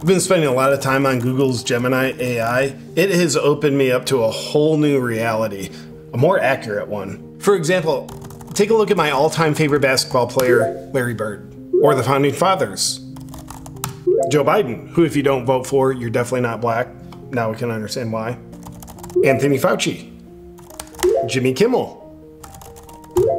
I've been spending a lot of time on Google's Gemini AI. It has opened me up to a whole new reality, a more accurate one. For example, take a look at my all time favorite basketball player, Larry Bird, or the founding fathers. Joe Biden, who, if you don't vote for, you're definitely not black. Now we can understand why. Anthony Fauci, Jimmy Kimmel.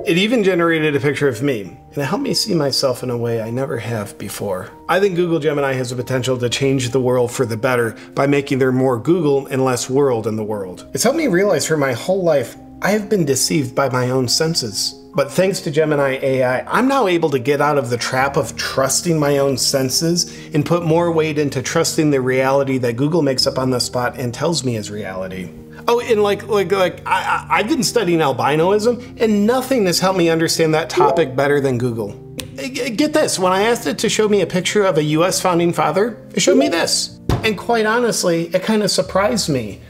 It even generated a picture of me, and it helped me see myself in a way I never have before. I think Google Gemini has the potential to change the world for the better by making there more Google and less world in the world. It's helped me realize for my whole life I have been deceived by my own senses. But thanks to Gemini AI, I'm now able to get out of the trap of trusting my own senses and put more weight into trusting the reality that Google makes up on the spot and tells me is reality. Oh, and like, like, like, I, I, have been studying albinoism, and nothing has helped me understand that topic better than Google. Eh, eh, get this, when I asked it to show me a picture of a US founding father, it showed me this. And quite honestly, it kind of surprised me.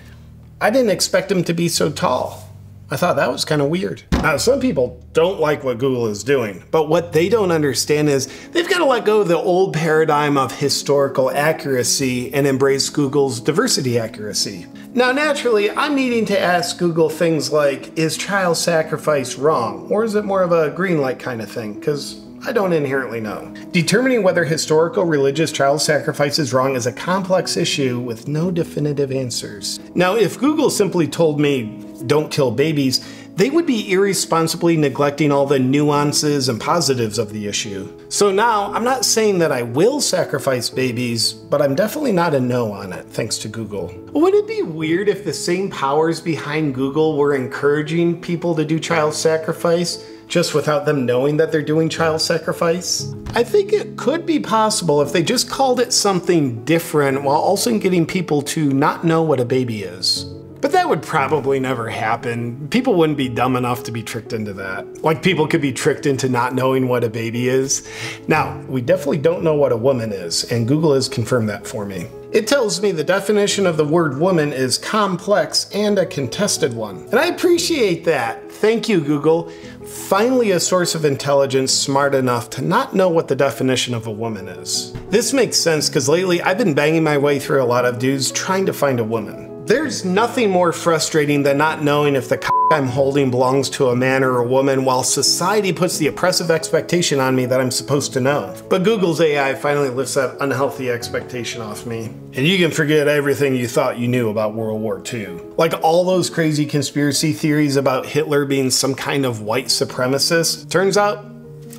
I didn't expect him to be so tall. I thought that was kind of weird. Now, some people don't like what Google is doing, but what they don't understand is they've got to let go of the old paradigm of historical accuracy and embrace Google's diversity accuracy. Now, naturally, I'm needing to ask Google things like Is child sacrifice wrong? Or is it more of a green light kind of thing? Because I don't inherently know. Determining whether historical religious child sacrifice is wrong is a complex issue with no definitive answers. Now, if Google simply told me, don't kill babies, they would be irresponsibly neglecting all the nuances and positives of the issue. So now, I'm not saying that I will sacrifice babies, but I'm definitely not a no on it, thanks to Google. Would it be weird if the same powers behind Google were encouraging people to do child sacrifice? just without them knowing that they're doing child sacrifice? I think it could be possible if they just called it something different while also getting people to not know what a baby is. But that would probably never happen. People wouldn't be dumb enough to be tricked into that. Like people could be tricked into not knowing what a baby is. Now, we definitely don't know what a woman is, and Google has confirmed that for me. It tells me the definition of the word woman is complex and a contested one. And I appreciate that. Thank you, Google. Finally, a source of intelligence smart enough to not know what the definition of a woman is. This makes sense because lately I've been banging my way through a lot of dudes trying to find a woman. There's nothing more frustrating than not knowing if the I'm holding belongs to a man or a woman while society puts the oppressive expectation on me that I'm supposed to know. But Google's AI finally lifts that unhealthy expectation off me. And you can forget everything you thought you knew about World War II. Like all those crazy conspiracy theories about Hitler being some kind of white supremacist, turns out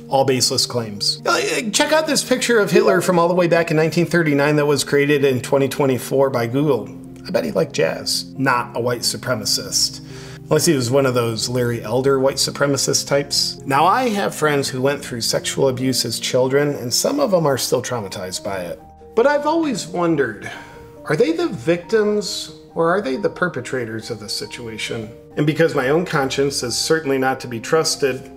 all baseless claims. Uh, check out this picture of Hitler from all the way back in 1939 that was created in 2024 by Google. I bet he liked jazz, not a white supremacist. Unless he was one of those Larry Elder white supremacist types. Now, I have friends who went through sexual abuse as children, and some of them are still traumatized by it. But I've always wondered are they the victims or are they the perpetrators of the situation? And because my own conscience is certainly not to be trusted,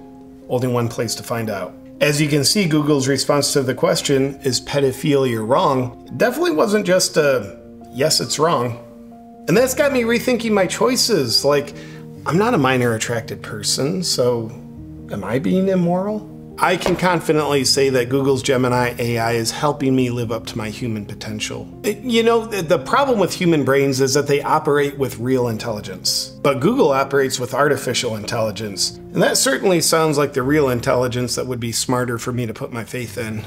only one place to find out. As you can see, Google's response to the question, is pedophilia wrong? It definitely wasn't just a yes, it's wrong. And that's got me rethinking my choices. Like, I'm not a minor attracted person, so am I being immoral? I can confidently say that Google's Gemini AI is helping me live up to my human potential. You know, the problem with human brains is that they operate with real intelligence, but Google operates with artificial intelligence. And that certainly sounds like the real intelligence that would be smarter for me to put my faith in.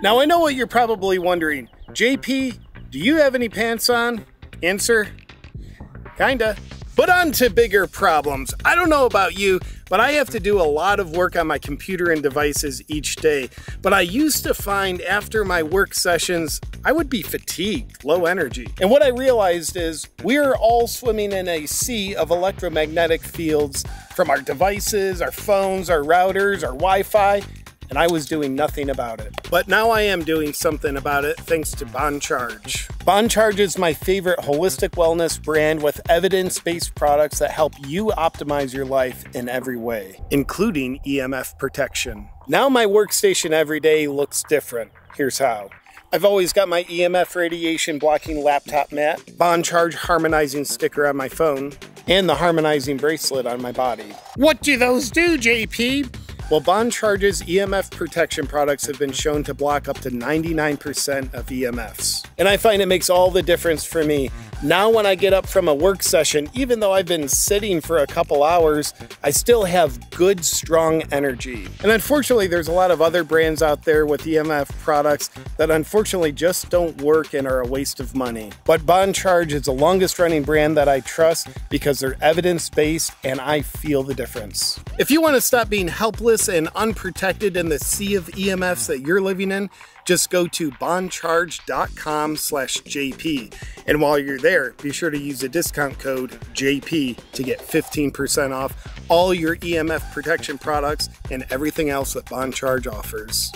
Now, I know what you're probably wondering. JP, do you have any pants on? Answer, kinda. But on to bigger problems. I don't know about you, but I have to do a lot of work on my computer and devices each day. But I used to find after my work sessions, I would be fatigued, low energy. And what I realized is we're all swimming in a sea of electromagnetic fields from our devices, our phones, our routers, our Wi Fi, and I was doing nothing about it. But now I am doing something about it thanks to Bon Charge. Bon Charge is my favorite holistic wellness brand with evidence based products that help you optimize your life in every way, including EMF protection. Now my workstation every day looks different. Here's how. I've always got my EMF radiation blocking laptop mat, Bon Charge harmonizing sticker on my phone, and the harmonizing bracelet on my body. What do those do, JP? Well, Bon Charge's EMF protection products have been shown to block up to 99% of EMFs. And I find it makes all the difference for me. Now, when I get up from a work session, even though I've been sitting for a couple hours, I still have good, strong energy. And unfortunately, there's a lot of other brands out there with EMF products that unfortunately just don't work and are a waste of money. But Bon Charge is the longest running brand that I trust because they're evidence based and I feel the difference. If you want to stop being helpless and unprotected in the sea of EMFs that you're living in, just go to boncharge.com slash JP. And while you're there, be sure to use the discount code JP to get 15% off all your EMF protection products and everything else that Bon Charge offers.